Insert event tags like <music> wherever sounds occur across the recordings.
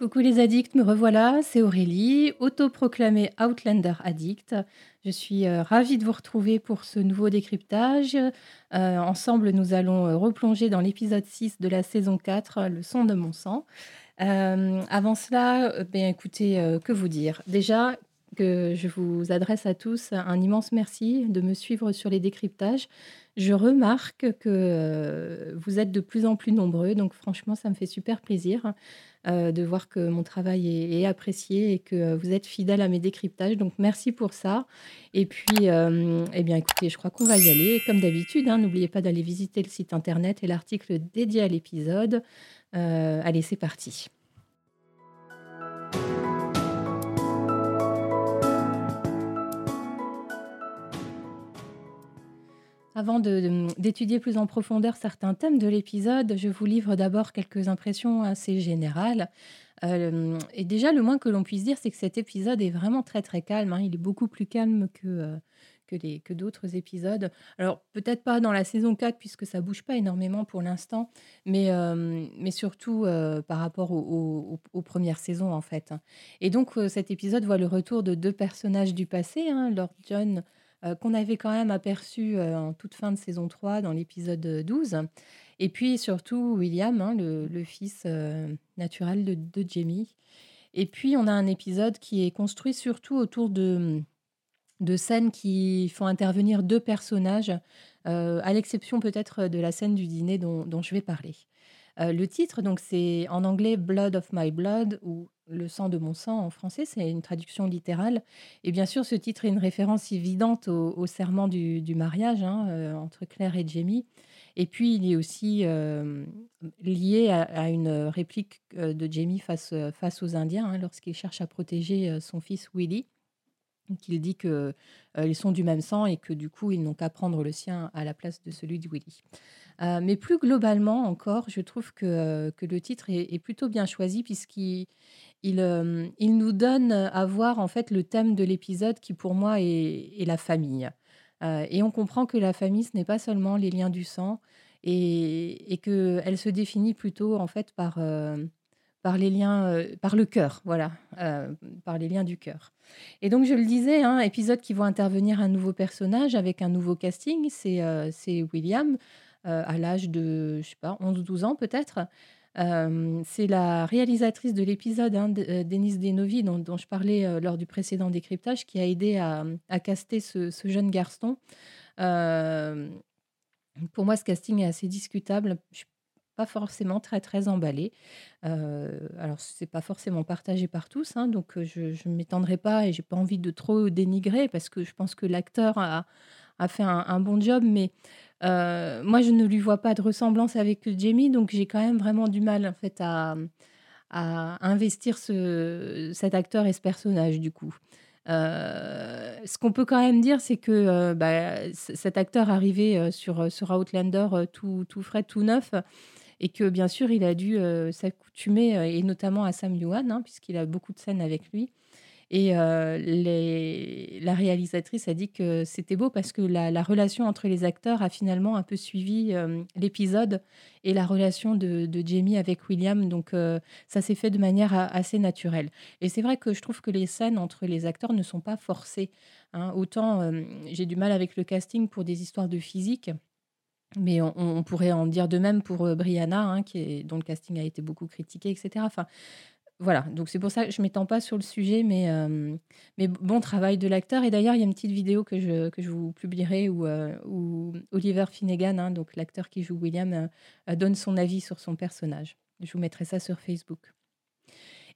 Coucou les addicts, me revoilà, c'est Aurélie, autoproclamée Outlander addict. Je suis euh, ravie de vous retrouver pour ce nouveau décryptage. Euh, ensemble, nous allons euh, replonger dans l'épisode 6 de la saison 4, Le son de mon sang. avant cela, ben, écoutez, que vous dire Déjà, que je vous adresse à tous un immense merci de me suivre sur les décryptages. Je remarque que vous êtes de plus en plus nombreux, donc franchement, ça me fait super plaisir. Euh, de voir que mon travail est, apprécié et que vous êtes fidèle à mes décryptages. Donc merci pour ça. Et puis, euh, eh bien écoutez, je crois qu'on va y aller. Comme d'habitude, hein, n'oubliez pas d'aller visiter le site internet et l'article dédié à l'épisode. Euh, allez, c'est parti. Avant d'étudier plus en profondeur certains thèmes de l'épisode, je vous livre d'abord quelques impressions assez générales. Euh, et déjà, le moins que l'on puisse dire, c'est que cet épisode est vraiment très très calme. Hein. Il est beaucoup plus calme que, euh, que, d'autres épisodes. Alors, peut-être pas dans la saison 4, puisque ça bouge pas énormément pour l'instant, mais, euh, mais surtout par rapport aux premières saisons, en fait. Et donc, cet épisode voit le retour de deux personnages du passé, hein, Lord John euh, qu'on avait quand même aperçu euh, en toute fin de saison 3 dans l'épisode 12. Et puis surtout William, hein, le, fils euh, naturel de, Jamie. Et puis on a un épisode qui est construit surtout autour de, de scènes qui font intervenir deux personnages, à l'exception peut-être de la scène du dîner dont je vais parler. Le titre, donc c'est en anglais Blood of My Blood ou le sang de mon sang en français, c'est une traduction littérale. Et bien sûr, ce titre est une référence évidente au, serment du, mariage hein, euh, entre Claire et Jamie. Et puis, il est aussi euh, lié à, une réplique euh, de Jamie face, face aux Indiens hein, lorsqu'il cherche à protéger son fils Willie. Qu'il dit qu'ils sont du même sang et que du coup, ils n'ont qu'à prendre le sien à la place de celui de Willie. mais plus globalement encore, je trouve que, que le titre est, plutôt bien choisi puisqu'il il, il nous donne à voir en fait le thème de l'épisode qui pour moi est, la famille. et on comprend que la famille, ce n'est pas seulement les liens du sang et, et qu'elle se définit plutôt en fait par, par les liens, par le cœur, voilà, par les liens du cœur. Et donc je le disais, un hein, épisode qui voit intervenir un nouveau personnage avec un nouveau casting, c'est c'est William à l'âge de, je sais pas, 11-12 ans peut-être c'est la réalisatrice de l'épisode, hein, euh, Denise Denovi, dont, je parlais euh, lors du précédent décryptage, qui a aidé à, caster ce, jeune garçon. pour moi, ce casting est assez discutable. Je pas forcément très très emballée. Euh, alors, c'est pas forcément partagé par tous, hein, donc je ne m'étendrai pas et j'ai pas envie de trop dénigrer parce que je pense que l'acteur a, fait un, bon job, mais euh, moi, je ne lui vois pas de ressemblance avec Jamie, donc j'ai quand même vraiment du mal en fait à, investir ce, cet acteur et ce personnage du coup. Euh, ce qu'on peut quand même dire, c'est que euh, bah, cet acteur arrivé sur, sur Outlander tout, tout frais, tout neuf, et que bien sûr, il a dû s'accoutumer, et notamment à Sam Yuan, hein, puisqu'il a beaucoup de scènes avec lui. Et les, la réalisatrice a dit que c'était beau parce que la, relation entre les acteurs a finalement un peu suivi l'épisode et la relation de, Jamie avec William. Donc ça s'est fait de manière assez naturelle. Et c'est vrai que je trouve que les scènes entre les acteurs ne sont pas forcées. Hein. Autant j'ai du mal avec le casting pour des histoires de physique. Mais on, pourrait en dire de même pour Brianna, hein, dont le casting a été beaucoup critiqué, etc. Enfin, voilà, donc c'est pour ça que je ne m'étends pas sur le sujet, mais, euh, mais bon travail de l'acteur. Et d'ailleurs, il y a une petite vidéo que je, que je vous publierai où, euh, Oliver Finnegan, hein, donc l'acteur qui joue William, euh, donne son avis sur son personnage. Je vous mettrai ça sur Facebook.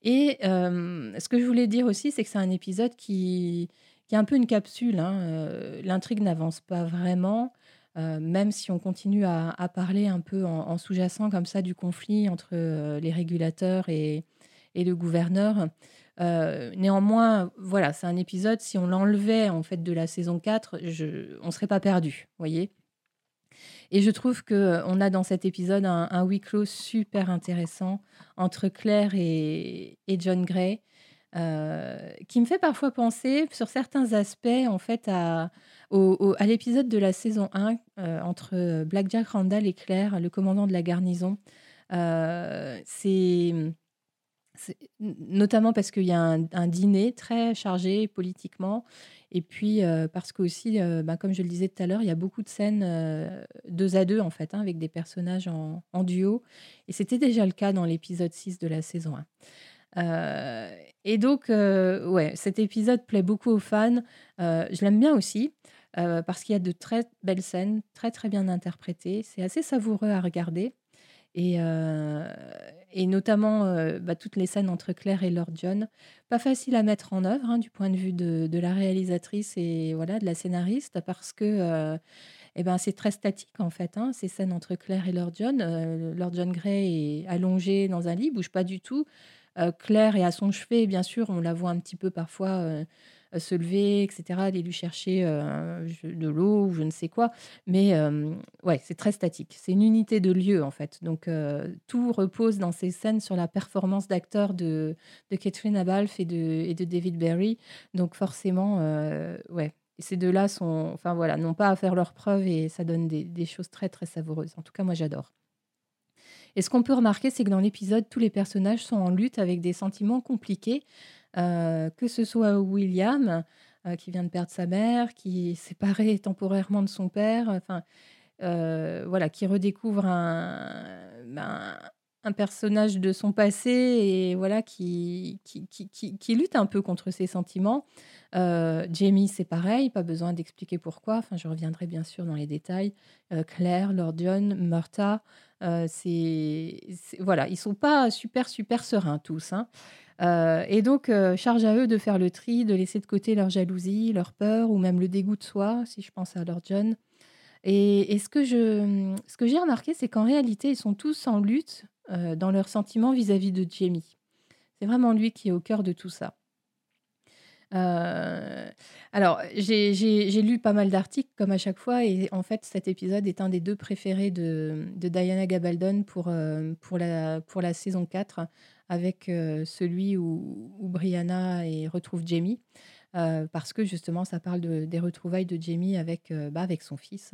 Et ce que je voulais dire aussi, c'est que c'est un épisode qui, qui est un peu une capsule. Hein, l'intrigue n'avance pas vraiment. Même si on continue à, parler un peu en, en sous-jacent comme ça du conflit entre les régulateurs et, le gouverneur. Euh, néanmoins, voilà, c'est un épisode, si on l'enlevait en fait de la saison 4, je, on serait pas perdu, voyez et je trouve que euh, on a dans cet épisode un, un huis clos super intéressant entre Claire et, et John Gray, euh, qui me fait parfois penser sur certains aspects en fait à, à l'épisode de la saison 1 entre Blackjack Randall et Claire, le commandant de la garnison. c'est notamment parce qu'il y a un, dîner très chargé politiquement, et puis parce qu'aussi, aussi, bah, comme je le disais tout à l'heure, il y a beaucoup de scènes deux à deux en fait, hein, avec des personnages en, en duo, et c'était déjà le cas dans l'épisode 6 de la saison 1. et donc, ouais, cet épisode plaît beaucoup aux fans. je l'aime bien aussi parce qu'il y a de très belles scènes, très très bien interprétées. C'est assez savoureux à regarder. Et, et notamment bah, toutes les scènes entre Claire et Lord John. Pas facile à mettre en œuvre hein, du point de vue de, la réalisatrice et voilà, de la scénariste parce que eh ben, c'est très statique en fait, hein, ces scènes entre Claire et Lord John. Lord John Gray est allongé dans un lit, bouge pas du tout. Claire est à son chevet, bien sûr, on la voit un petit peu parfois se lever, etc., aller lui chercher de l'eau ou je ne sais quoi. Mais ouais, c'est très statique. C'est une unité de lieu, en fait. Donc, tout repose dans ces scènes sur la performance d'acteurs de, de Catherine Abalf et de, et de David Berry. Donc, forcément, ouais. ces deux-là sont, enfin voilà, n'ont pas à faire leur preuve et ça donne des, des choses très très savoureuses. En tout cas, moi j'adore. Et ce qu'on peut remarquer, c'est que dans l'épisode, tous les personnages sont en lutte avec des sentiments compliqués. Euh, que ce soit William, euh, qui vient de perdre sa mère, qui est séparé <laughs> temporairement de son père, enfin, euh, voilà, qui redécouvre un, ben, un personnage de son passé et voilà qui, lutte un peu contre ses sentiments. Jamie, c'est pareil, pas besoin d'expliquer pourquoi. Enfin, je reviendrai bien sûr dans les détails. Claire, Lord John, Murta, c'est voilà, ils sont pas super super sereins tous. Hein. Euh, et donc, euh, charge à eux de faire le tri, de laisser de côté leur jalousie, leur peur ou même le dégoût de soi, si je pense à Lord John. Et, ce que ce j'ai remarqué, c'est qu'en réalité, ils sont tous en lutte euh, dans leurs sentiments vis-à-vis de Jamie. C'est vraiment lui qui est au cœur de tout ça. alors, j'ai lu pas mal d'articles, comme à chaque fois, et en fait, cet épisode est un des deux préférés de, de Diana Gabaldon pour, pour, la, pour la saison 4 avec celui où, Brianna et retrouve Jamie, parce que justement, ça parle des retrouvailles de Jamie avec, bah, avec son fils.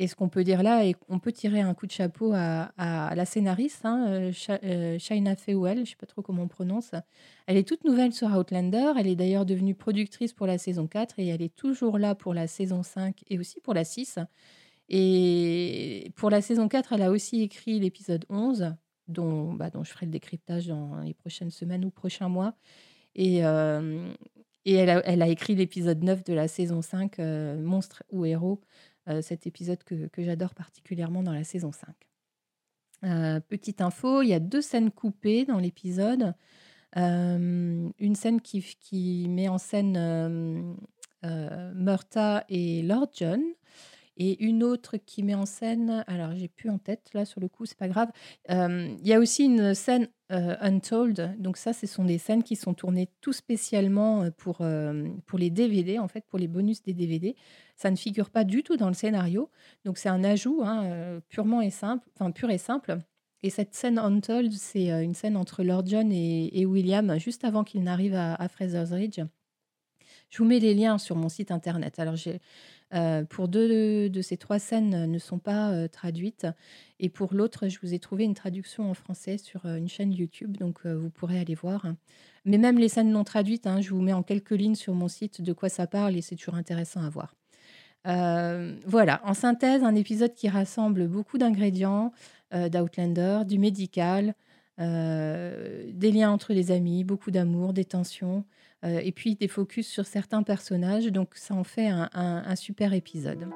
Et ce qu'on peut dire là, et on peut tirer un coup de chapeau à, la scénariste, hein, Shaina Fewell, je ne sais pas trop comment on prononce. Elle est toute nouvelle sur Outlander, elle est d'ailleurs devenue productrice pour la saison 4 et elle est toujours là pour la saison 5 et aussi pour la 6. Et pour la saison 4, elle a aussi écrit l'épisode 11, dont, bah, dont je ferai le décryptage dans les prochaines semaines ou prochains mois. Et, euh, elle, a, écrit l'épisode 9 de la saison 5, euh, Monstre ou héros, euh, cet épisode que, j'adore particulièrement dans la saison 5. petite info, il y a deux scènes coupées dans l'épisode. une scène qui, qui, met en scène Murta et Lord John et une autre qui met en scène, alors j'ai plus en tête là sur le coup, c'est pas grave. Il y a aussi une scène Untold, donc ça, ce sont des scènes qui sont tournées tout spécialement pour, pour les DVD, en fait, pour les bonus des DVD. Ça ne figure pas du tout dans le scénario, donc c'est un ajout hein, purement et simple, enfin pur et simple. Et cette scène Untold, c'est une scène entre Lord John et, William juste avant qu'il n'arrive à, à Fraser's Ridge. Je vous mets les liens sur mon site internet. Alors, euh, pour deux de ces trois scènes euh, ne sont pas euh, traduites et pour l'autre, je vous ai trouvé une traduction en français sur une chaîne YouTube, donc vous pourrez aller voir. Mais même les scènes non traduites, hein, je vous mets en quelques lignes sur mon site de quoi ça parle et c'est toujours intéressant à voir. voilà, en synthèse, un épisode qui rassemble beaucoup d'ingrédients d'Outlander, du médical, des liens entre les amis, beaucoup d'amour, des tensions, euh, et puis des focus sur certains personnages. Donc ça en fait un, super épisode.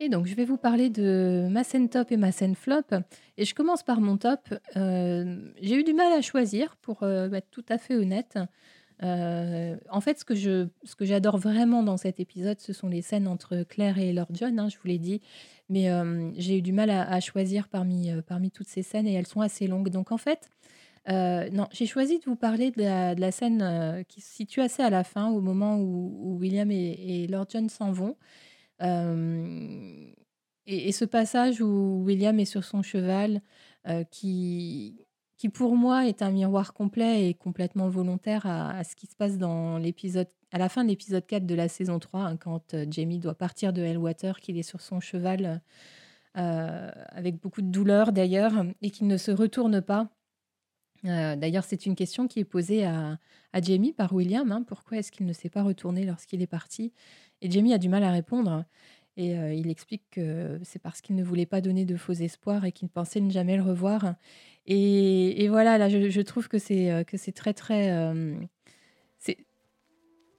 Et donc, je vais vous parler de ma scène top et ma scène flop. Et je commence par mon top. Euh, j'ai eu du mal à choisir, pour euh, être tout à fait honnête. En fait, ce que, je, ce que j'adore vraiment dans cet épisode, ce sont les scènes entre Claire et Lord John, hein, je vous l'ai dit. Mais j'ai eu du mal à, choisir parmi, parmi toutes ces scènes et elles sont assez longues. Donc en fait, non, j'ai choisi de vous parler de la, scène qui se situe assez à la fin, au moment où, William et, Lord John s'en vont. Et, ce passage où William est sur son cheval, qui, qui pour moi est un miroir complet et complètement volontaire à, ce qui se passe dans l'épisode, à la fin de l'épisode 4 de la saison 3, hein, quand euh, Jamie doit partir de Hellwater, qu'il est sur son cheval euh, avec beaucoup de douleur d'ailleurs, et qu'il ne se retourne pas. Euh, d'ailleurs, c'est une question qui est posée à, Jamie par William. Hein, pourquoi est-ce qu'il ne s'est pas retourné lorsqu'il est parti? Et Jamie a du mal à répondre. Et il explique que c'est parce qu'il ne voulait pas donner de faux espoirs et qu'il pensait ne jamais le revoir. Et, voilà, là, je, trouve que c'est euh, que c'est très très euh,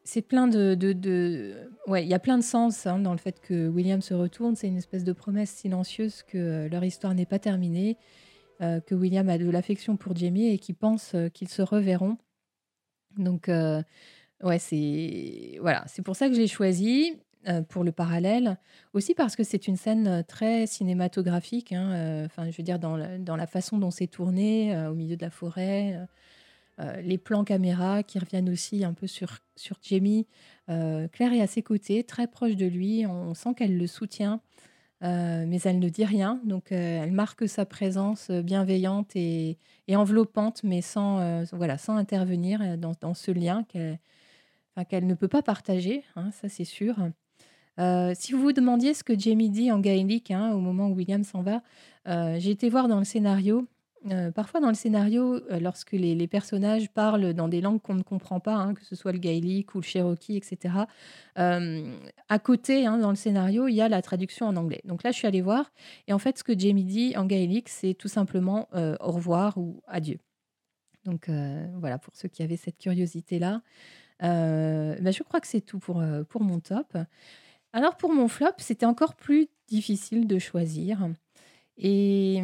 c'est plein de, de, ouais, il y a plein de sens hein, dans le fait que William se retourne. C'est une espèce de promesse silencieuse que euh, leur histoire n'est pas terminée, que William a de l'affection pour Jamie et qu'il pense qu'ils se reverront. Donc ouais, c'est voilà, c'est pour ça que je l'ai choisi. Euh, pour le parallèle. Aussi parce que c'est une scène euh, très cinématographique, hein, euh, enfin, je veux dire, dans la, dans la façon dont c'est tourné, au milieu de la forêt. les plans caméra qui reviennent aussi un peu sur, sur Jamie. Claire est à ses côtés, très proche de lui. On sent qu'elle le soutient, mais elle ne dit rien. Donc, elle marque sa présence bienveillante et, et enveloppante, mais sans, voilà, sans intervenir dans, dans ce lien qu'elle qu'elle ne peut pas partager, hein, ça c'est sûr. Euh, si vous vous demandiez ce que Jamie dit en gaélique hein, au moment où William s'en va, euh, j'ai été voir dans le scénario. Euh, parfois dans le scénario, lorsque les, personnages parlent dans des langues qu'on ne comprend pas, hein, que ce soit le gaélique ou le cherokee, etc., à côté, hein, dans le scénario, il y a la traduction en anglais. Donc là, je suis allée voir. Et en fait, ce que Jamie dit en gaélique, c'est tout simplement au revoir ou adieu. Donc voilà, pour ceux qui avaient cette curiosité-là. Ben, je crois que c'est tout pour, pour mon top. Alors pour mon flop, c'était encore plus difficile de choisir. Et,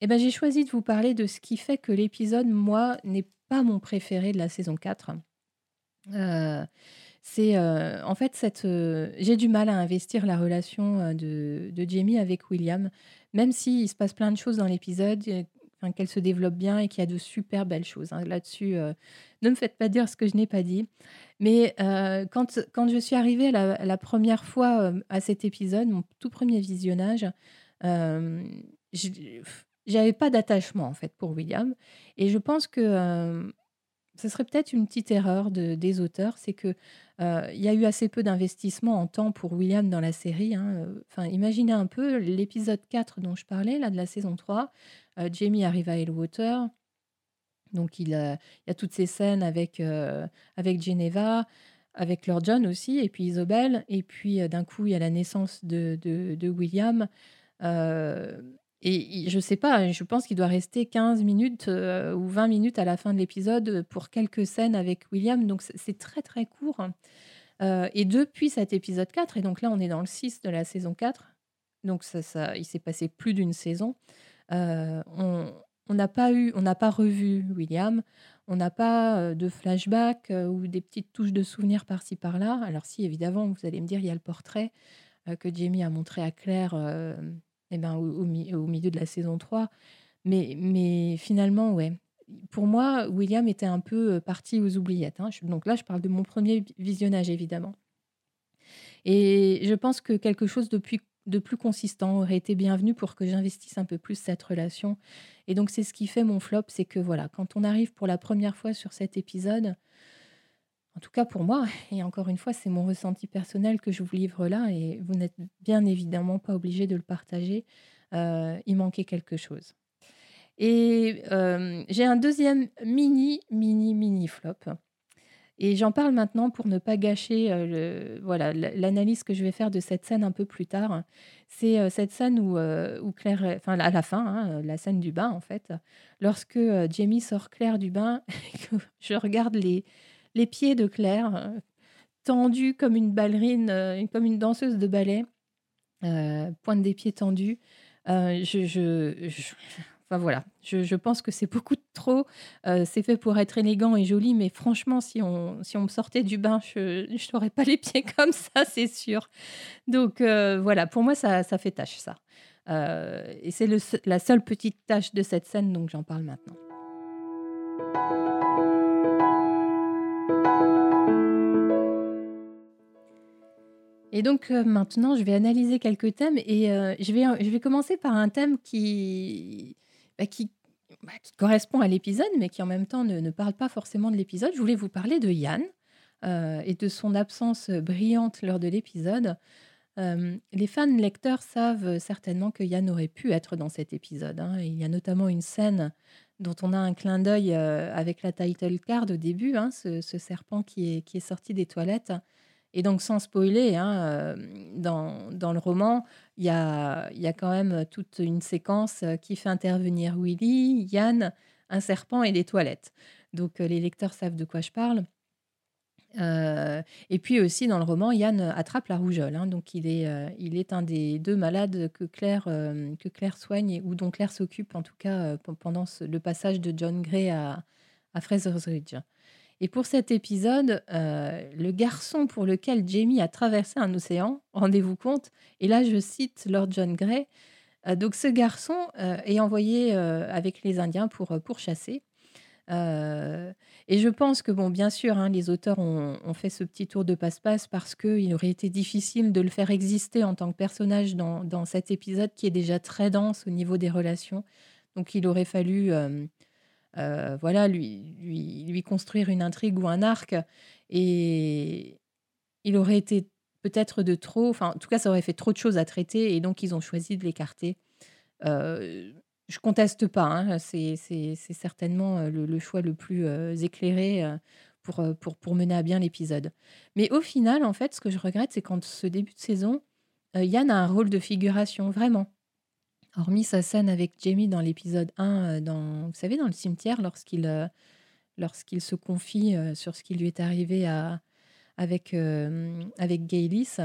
eh ben, j'ai choisi de vous parler de ce qui fait que l'épisode, moi, n'est pas mon préféré de la saison 4. Euh, c'est euh, en fait cette. Euh, j'ai du mal à investir la relation de, de Jamie avec William, même s'il se passe plein de choses dans l'épisode, qu'elle se développe bien et qu'il y a de super belles choses. Hein. Là-dessus, ne me faites pas dire ce que je n'ai pas dit. Mais euh, quand, quand je suis arrivée la, première fois euh, à cet épisode, mon tout premier visionnage, euh, j'avais pas d'attachement en fait pour William. Et je pense que euh, ce serait peut-être une petite erreur de, des auteurs, c'est que il y a eu assez peu d'investissement en temps pour William dans la série. Hein. Enfin, imaginez un peu l'épisode 4 dont je parlais, là, de la saison 3. Jamie arrive à Hellwater. Donc il, y a toutes ces scènes avec, euh, avec Geneva, avec Lord John aussi, et puis Isobel. Et puis euh, d'un coup, il y a la naissance de, de, William. Euh, et je sais pas, je pense qu'il doit rester 15 minutes ou 20 minutes à la fin de l'épisode pour quelques scènes avec William. Donc c'est très très court. et depuis cet épisode 4, et donc là on est dans le 6 de la saison 4, donc ça, ça il s'est passé plus d'une saison, on, on n'a pas eu, on n'a pas revu William, on n'a pas euh, de flashback euh, ou des petites touches de souvenirs par-ci par-là. Alors si évidemment, vous allez me dire, il y a le portrait euh, que Jamie a montré à Claire eh ben, au, milieu de la saison 3. Mais, mais finalement, ouais. Pour moi, William était un peu parti aux oubliettes. Hein. Donc là, je parle de mon premier visionnage, évidemment. Et je pense que quelque chose depuis de plus consistant aurait été bienvenu pour que j'investisse un peu plus cette relation. Et donc c'est ce qui fait mon flop, c'est que voilà, quand on arrive pour la première fois sur cet épisode, en tout cas pour moi, et encore une fois, c'est mon ressenti personnel que je vous livre là, et vous n'êtes bien évidemment pas obligé de le partager, euh, il manquait quelque chose. Et euh, j'ai un deuxième mini, mini, mini flop. Et j'en parle maintenant pour ne pas gâcher euh, le, voilà, l'analyse que je vais faire de cette scène un peu plus tard. C'est euh, cette scène où, euh, où Claire, enfin à la fin, hein, la scène du bain en fait, lorsque Jamie sort Claire du bain, <laughs> je regarde les, les pieds de Claire tendus comme une ballerine, comme une danseuse de ballet, pointe des pieds tendus. je, je, Voilà, je, pense que c'est beaucoup trop. Euh, c'est fait pour être élégant et joli, mais franchement, si on, me sortait du bain, je n'aurais pas les pieds <laughs> comme ça, c'est sûr. Donc euh, voilà, pour moi, ça, fait tâche, ça. Euh, et c'est la seule petite tâche de cette scène, donc j'en parle maintenant. Et donc maintenant, je vais analyser quelques thèmes et je vais commencer par un thème qui, bah, qui, bah, qui correspond à l'épisode, mais qui en même temps ne, ne parle pas forcément de l'épisode. Je voulais vous parler de Yann et de son absence brillante lors de l'épisode. les fans lecteurs savent certainement que Yann aurait pu être dans cet épisode. Hein. Il y a notamment une scène dont on a un clin d'œil avec la title card au début, hein, ce, serpent qui est, qui est sorti des toilettes. Et donc, sans spoiler, hein, dans, dans, le roman, il y a, y a quand même toute une séquence qui fait intervenir Willy, Yann, un serpent et des toilettes. Donc, les lecteurs savent de quoi je parle. et puis aussi dans le roman, Yann attrape la rougeole. Hein, donc il est, il est un des deux malades que Claire, que Claire soigne ou dont Claire s'occupe en tout cas pendant le passage de John Gray à, à Fraser's Ridge. Et pour cet épisode, euh, le garçon pour lequel Jamie a traversé un océan, rendez-vous compte, et là je cite Lord John Gray, euh, donc ce garçon euh, est envoyé avec les Indiens pour, pour chasser. et je pense que, bon, bien sûr, hein, les auteurs ont, fait ce petit tour de passe-passe parce qu'il aurait été difficile de le faire exister en tant que personnage dans, dans, cet épisode qui est déjà très dense au niveau des relations. Donc il aurait fallu euh, voilà, lui, lui, lui, construire une intrigue ou un arc. Et il aurait été peut-être de trop, enfin, en tout cas, ça aurait fait trop de choses à traiter, et donc ils ont choisi de l'écarter. Euh, je conteste pas, hein, c'est certainement euh, le, choix le plus euh, éclairé pour, pour, pour, mener à bien l'épisode. Mais au final, en fait, ce que je regrette, c'est quand ce début de saison, Yann a un rôle de figuration, vraiment. Hormis sa scène avec Jamie dans l'épisode 1, euh, dans, vous savez, dans le cimetière, lorsqu'il euh, se confie euh, sur ce qui lui est arrivé à, avec, avec Gaylis,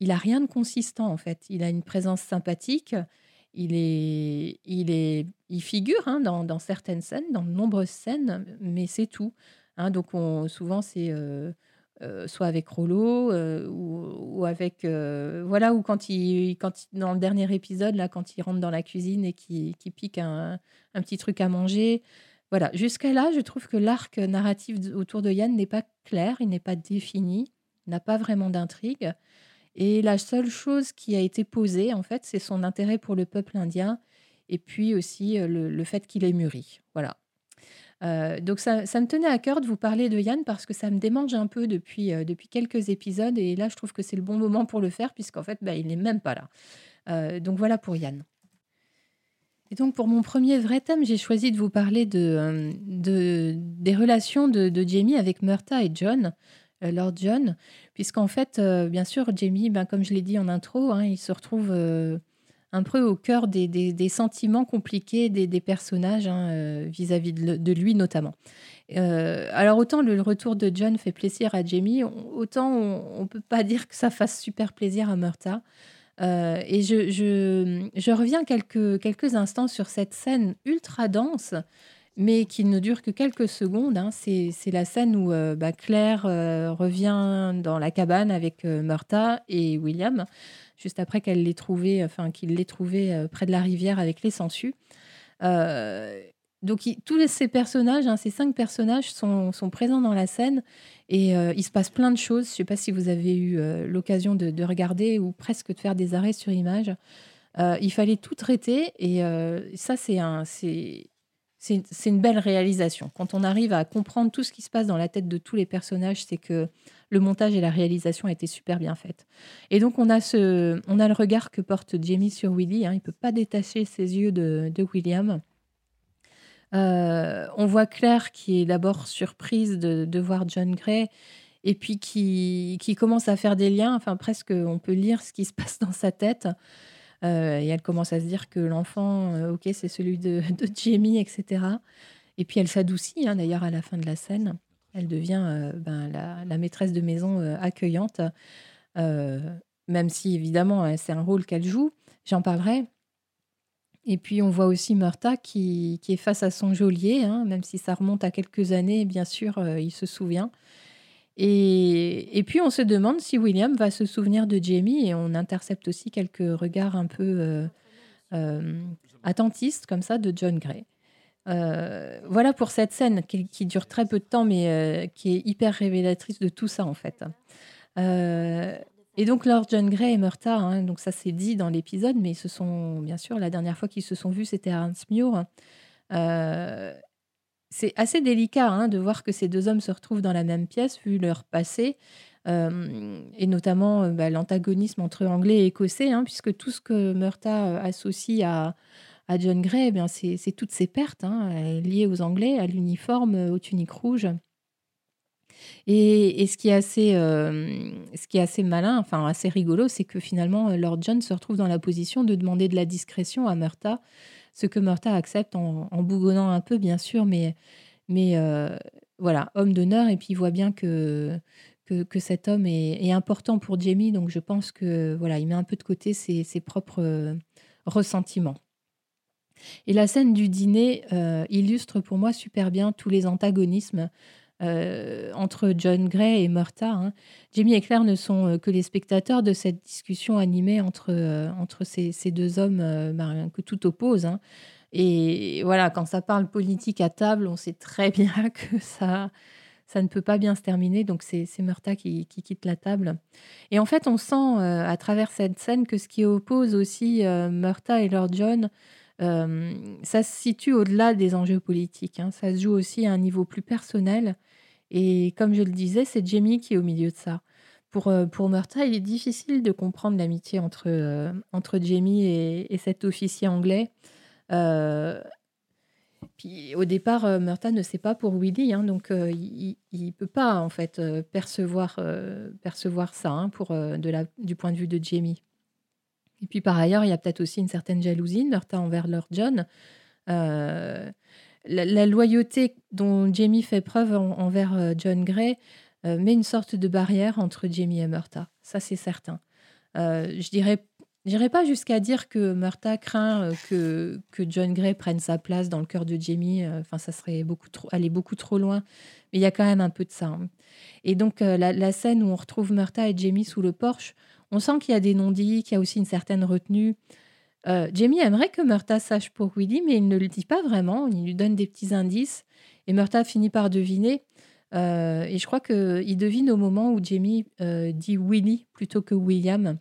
il a rien de consistant en fait. Il a une présence sympathique, il, est, il, est, il figure hein, dans, dans, certaines scènes, dans de nombreuses scènes, mais c'est tout. Hein. donc on, souvent c'est soit avec Rollo euh, ou, avec euh, voilà ou quand il quand dans le dernier épisode là quand il rentre dans la cuisine et qui, qui pique un, un, petit truc à manger. Voilà. Jusqu'à là je trouve que l'arc narratif autour de Yann n'est pas clair il n'est pas défini n'a pas vraiment d'intrigue. Et la seule chose qui a été posée en fait c'est son intérêt pour le peuple indien et puis aussi le, le fait qu'il est mûri. Voilà euh, donc ça, me tenait à cœur de vous parler de Yann parce que ça me démange un peu depuis, euh, depuis quelques épisodes et là je trouve que c'est le bon moment pour le faire puisqu'en fait bah, il n'est même pas là. Euh, donc voilà pour Yann. Et donc pour mon premier vrai thème, j'ai choisi de vous parler de, des relations de, Jamie avec Murta et John, Lord John, puisqu'en fait, bien sûr, Jamie, ben, comme je l'ai dit en intro, hein, il se retrouve un peu au cœur des, sentiments compliqués des, personnages hein, euh, vis-à-vis de, lui notamment. Euh, alors autant le retour de John fait plaisir à Jamie, autant on ne peut pas dire que ça fasse super plaisir à Murta. Euh, et je, je, reviens quelques, quelques instants sur cette scène ultra dense, mais qui ne dure que quelques secondes. Hein. C'est la scène où bah, Claire revient dans la cabane avec Murta et William juste après qu'elle l'ait trouvé, enfin qu'il l'ait trouvé euh, près de la rivière avec les sangsues. Euh, donc tous ces personnages, hein, ces cinq personnages sont, présents dans la scène et euh, il se passe plein de choses. Je ne sais pas si vous avez eu l'occasion de, regarder ou presque de faire des arrêts sur image. il fallait tout traiter et ça c'est un, c'est une belle réalisation. Quand on arrive à comprendre tout ce qui se passe dans la tête de tous les personnages, c'est que le montage et la réalisation étaient super bien faites. Et donc on a, ce, on a le regard que porte Jamie sur Willy. Hein. il ne peut pas détacher ses yeux de, William. Euh, on voit Claire qui est d'abord surprise de, voir John Gray et puis qui, qui commence à faire des liens. Enfin, presque, on peut lire ce qui se passe dans sa tête. Euh, et elle commence à se dire que l'enfant, euh, ok, c'est celui de, Jamie, etc. Et puis elle s'adoucit, hein, d'ailleurs, à la fin de la scène. Elle devient euh, ben, la, maîtresse de maison accueillante, même si évidemment hein, c'est un rôle qu'elle joue. J'en parlerai. Et puis on voit aussi Murta qui, est face à son geôlier, hein, même si ça remonte à quelques années, bien sûr, il se souvient. Et, puis on se demande si William va se souvenir de Jamie et on intercepte aussi quelques regards un peu euh, euh, attentistes comme ça de John Gray. Euh, voilà pour cette scène qui, dure très peu de temps mais qui est hyper révélatrice de tout ça en fait. et donc Lord John Gray et Murta, hein, donc ça c'est dit dans l'épisode, mais ce sont bien sûr la dernière fois qu'ils se sont vus c'était à Hansmuir. c'est assez délicat hein, de voir que ces deux hommes se retrouvent dans la même pièce, vu leur passé, et notamment bah, l'antagonisme entre anglais et écossais, hein, puisque tout ce que Murta associe à, à John Gray, eh c'est toutes ces pertes hein, liées aux anglais, à l'uniforme, aux tuniques rouges. Et, ce, qui est assez, ce qui est assez malin, enfin assez rigolo, c'est que finalement, Lord John se retrouve dans la position de demander de la discrétion à Murta, ce que Murta accepte en, bougonnant un peu, bien sûr, mais, voilà, homme d'honneur, et puis il voit bien que, cet homme est, important pour Jamie, donc je pense que voilà, il met un peu de côté ses, propres euh, ressentiments. Et la scène du dîner euh, illustre pour moi super bien tous les antagonismes euh, entre John Gray et Murta. Hein. Jamie et Claire ne sont que les spectateurs de cette discussion animée entre, entre ces, deux hommes ben, que tout oppose. Hein. Et voilà, quand ça parle politique à table, on sait très bien <laughs> que ça, ça ne peut pas bien se terminer. Donc c'est Murta qui, quitte la table. Et en fait, on sent euh, à travers cette scène que ce qui oppose aussi euh, Murta et Lord John, euh, ça se situe au-delà des enjeux politiques. Hein. Ça se joue aussi à un niveau plus personnel. Et comme je le disais, c'est Jamie qui est au milieu de ça. Pour, pour Murta, il est difficile de comprendre l'amitié entre, entre Jamie et, et, cet officier anglais. Puis au départ, euh, Murta ne sait pas pour Willy, hein, donc euh, il ne peut pas en fait euh, percevoir, percevoir ça hein, pour, de la, du point de vue de Jamie. Et puis par ailleurs, il y a peut-être aussi une certaine jalousie de envers Lord John. La, loyauté dont Jamie fait preuve envers John Gray met une sorte de barrière entre Jamie et Murta. Ça, c'est certain. je dirais J'irai pas jusqu'à dire que Murta craint euh, que, que John Gray prenne sa place dans le cœur de Jamie. Euh, enfin, ça serait beaucoup trop, aller beaucoup trop loin. Mais il y a quand même un peu de ça. Hein. Et donc, euh, la, scène où on retrouve Murta et Jamie sous le porche, on sent qu'il y a des non-dits, qu'il y a aussi une certaine retenue. Jamie aimerait que Murta sache pour Willy, mais il ne le dit pas vraiment. Il lui donne des petits indices. Et Murta finit par deviner. et je crois qu'il devine au moment où Jamie dit Willy plutôt que William.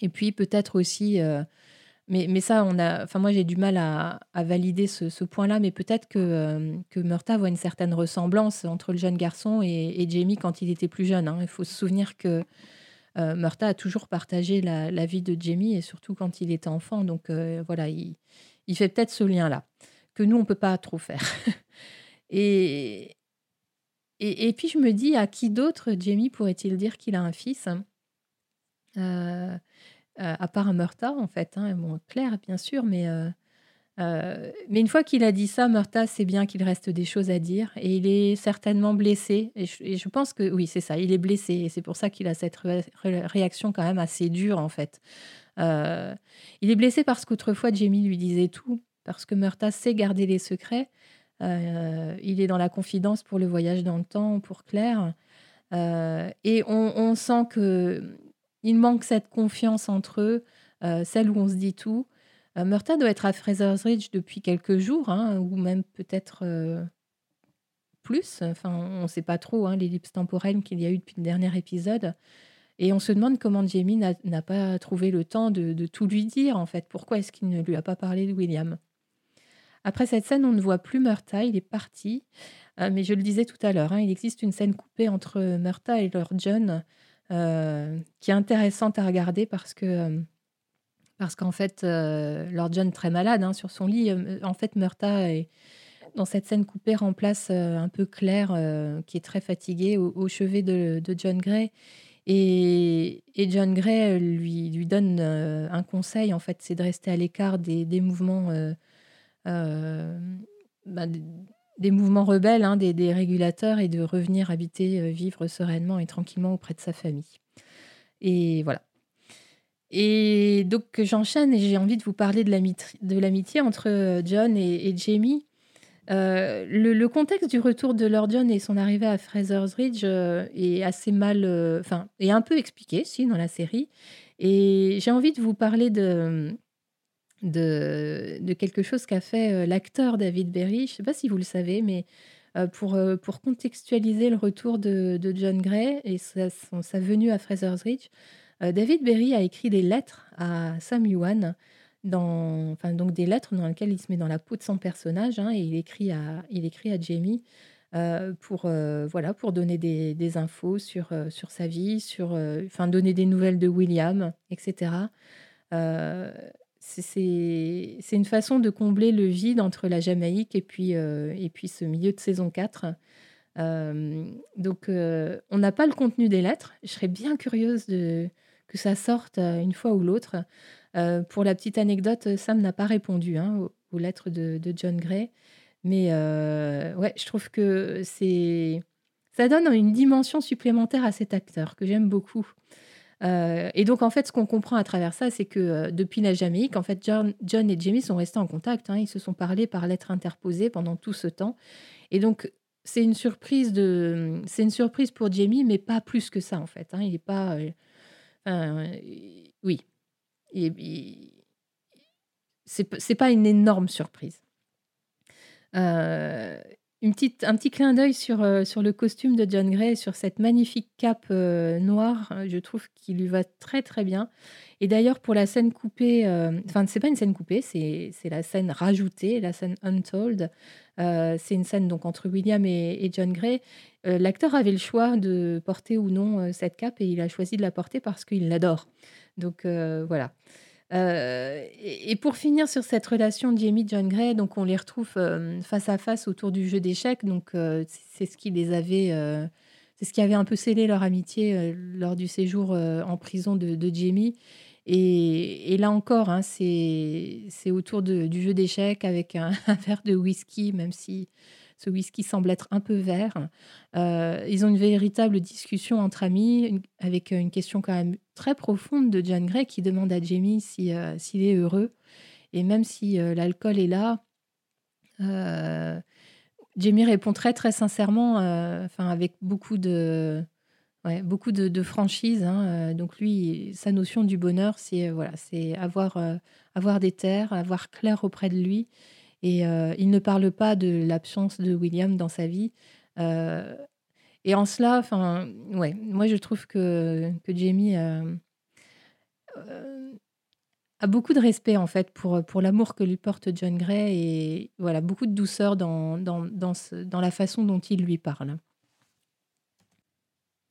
Et puis peut-être aussi, euh, mais, mais ça, on a, enfin moi j'ai du mal à, valider ce, point-là, mais peut-être que, euh, que voit une certaine ressemblance entre le jeune garçon et, et Jamie quand il était plus jeune. Hein. Il faut se souvenir que euh, a toujours partagé la, vie de Jamie et surtout quand il était enfant. Donc voilà, il, fait peut-être ce lien-là que nous on peut pas trop faire. <laughs> et, et, et, puis je me dis à qui d'autre Jamie pourrait-il dire qu'il a un fils? Euh, euh, à part Murta, en fait. Hein, Claire, bien sûr, mais, euh, mais une fois qu'il a dit ça, Murta sait bien qu'il reste des choses à dire et il est certainement blessé. Et je, pense que oui, c'est ça, il est blessé et c'est pour ça qu'il a cette réaction quand même assez dure, en fait. il est blessé parce qu'autrefois, Jamie lui disait tout, parce que Murta sait garder les secrets. il est dans la confidence pour le voyage dans le temps, pour Claire. et on, on, sent que il manque cette confiance entre eux, euh, celle où on se dit tout. Euh, Murta doit être à Fraser's Ridge depuis quelques jours, hein, ou même peut-être euh, plus. Enfin, on ne sait pas trop hein, l'ellipse temporelle qu'il y a eu depuis le dernier épisode. Et on se demande comment Jamie n'a pas trouvé le temps de, tout lui dire, en fait. Pourquoi est-ce qu'il ne lui a pas parlé de William? Après cette scène, on ne voit plus Murta, il est parti. mais je le disais tout à l'heure, hein, il existe une scène coupée entre Murta et Lord John euh, qui est intéressante à regarder parce que euh, parce qu'en fait, euh, Lord John très malade hein, sur son lit. en fait, Murta dans cette scène coupée remplace un peu Claire, qui est très fatiguée, au, chevet de, John Gray. Et, John Gray lui, donne un conseil, en fait, c'est de rester à l'écart des, des, mouvements bah, des mouvements rebelles, hein, des, régulateurs, et de revenir habiter, euh, vivre sereinement et tranquillement auprès de sa famille. Et voilà. Et donc j'enchaîne et j'ai envie de vous parler de l'amitié entre euh, John et, Jamie. Euh, le, contexte du retour de Lord John et son arrivée à Fraser's Ridge est assez mal, enfin, est un peu expliqué, si, dans la série. Et j'ai envie de vous parler de, de, quelque chose qu'a fait euh, l'acteur David Berry. Je ne sais pas si vous le savez, mais euh, pour, euh, pour contextualiser le retour de, John Gray et sa, venue à Fraser's Ridge, David Berry a écrit des lettres à Sam Yuan dans, donc des lettres dans lesquelles il se met dans la peau de son personnage hein, et il écrit à, il écrit à Jamie euh, pour, euh, voilà, pour donner des, infos sur, euh, sur sa vie, sur, enfin, donner des nouvelles de William, etc. c'est une façon de combler le vide entre la Jamaïque et puis, et puis ce milieu de saison 4. donc, on n'a pas le contenu des lettres. Je serais bien curieuse de, que ça sorte une fois ou l'autre. Euh, pour la petite anecdote, Sam n'a pas répondu hein, aux, lettres de, John Gray. Mais euh, ouais, je trouve que c'est ça donne une dimension supplémentaire à cet acteur que j'aime beaucoup. Euh, et donc, en fait, ce qu'on comprend à travers ça, c'est que depuis la Jamaïque, en fait, John, John, et Jamie sont restés en contact. Hein. ils se sont parlé par lettres interposées pendant tout ce temps. Et donc, c'est une surprise de, c'est une surprise pour Jamie, mais pas plus que ça, en fait. Hein. il n'est pas, oui, et, c'est pas une énorme surprise. Euh, une petite, un petit clin d'œil sur, euh, sur le costume de John Gray, sur cette magnifique cape euh, noire. Je trouve qu'il lui va très très bien. Et d'ailleurs, pour la scène coupée, enfin, c'est pas une scène coupée, c'est la scène rajoutée, la scène untold. c'est une scène donc entre William et, et John Gray. L'acteur avait le choix de porter ou non cette cape et il a choisi de la porter parce qu'il l'adore. Donc euh, voilà. Euh, et, pour finir sur cette relation Jamie John Gray, donc on les retrouve euh, face à face autour du jeu d'échecs. Donc c'est ce qui les avait, c'est ce qui avait un peu scellé leur amitié lors du séjour en prison de, Jamie. Et, là encore, hein, c'est autour du jeu d'échecs avec <laughs> un, verre de whisky, même si ce whisky semble être un peu vert. Euh, ils ont une véritable discussion entre amis, avec une question quand même très profonde de John Gray qui demande à Jamie euh, s'il est heureux. Et même si euh, l'alcool est là, Jamie répond très très sincèrement, enfin avec beaucoup de beaucoup de, franchise. Hein, donc lui, sa notion du bonheur, c'est voilà, c'est avoir avoir des terres, avoir clair auprès de lui et euh, il ne parle pas de l'absence de William dans sa vie. Euh, et en cela, ouais, moi je trouve que, que Jamie euh, a beaucoup de respect en fait pour, pour l'amour que lui porte John Gray et voilà beaucoup de douceur dans, dans, dans, la façon dont il lui parle.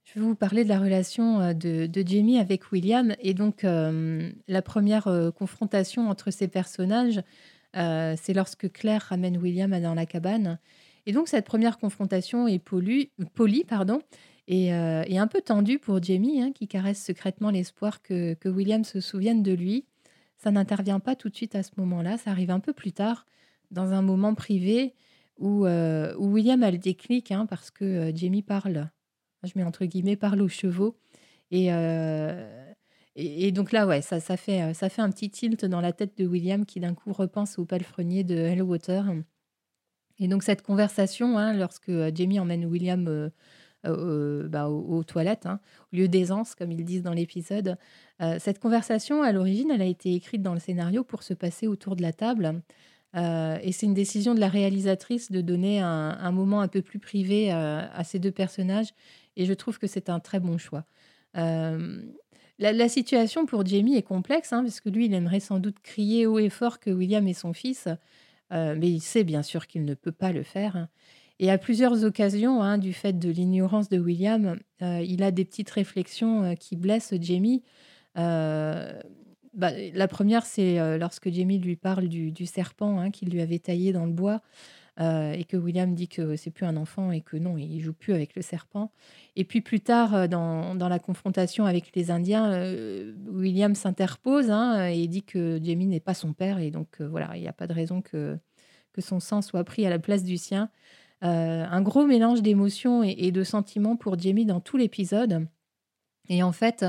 Je vais vous parler de la relation de Jamie avec William et donc la première confrontation entre ces personnages. Euh, c'est lorsque Claire ramène William dans la cabane. Et donc cette première confrontation est polie, pardon, et, euh, un peu tendue pour Jamie, hein, qui caresse secrètement l'espoir que, William se souvienne de lui. Ça n'intervient pas tout de suite à ce moment-là, ça arrive un peu plus tard, dans un moment privé où, euh, William a le déclic, hein, parce que Jamie parle, je mets entre guillemets, parle aux chevaux. Et, et, donc là, ouais, ça, fait, euh, ça fait un petit tilt dans la tête de William qui d'un coup repense au palefrenier de Hellwater. Et donc cette conversation, hein, lorsque euh, Jamie emmène William euh, bah, aux, toilettes, hein, au lieu d'aisance, comme ils disent dans l'épisode, cette conversation, à l'origine, elle a été écrite dans le scénario pour se passer autour de la table. et c'est une décision de la réalisatrice de donner un, moment un peu plus privé à ces deux personnages. Et je trouve que c'est un très bon choix. La, situation pour Jamie est complexe, hein, parce que lui, il aimerait sans doute crier haut et fort que William est son fils, euh, mais il sait bien sûr qu'il ne peut pas le faire. Et à plusieurs occasions, hein, du fait de l'ignorance de William, euh, il a des petites réflexions euh, qui blessent Jamie. Bah, la première, c'est lorsque Jamie lui parle du, serpent hein, qu'il lui avait taillé dans le bois. Euh, et que William dit que c'est plus un enfant et que non, il joue plus avec le serpent. Et puis plus tard, euh, dans, dans la confrontation avec les Indiens, euh, William s'interpose hein, et dit que Jamie n'est pas son père et donc voilà, il n'y a pas de raison que, que son sang soit pris à la place du sien. un gros mélange d'émotions et, et, de sentiments pour Jamie dans tout l'épisode. Et en fait,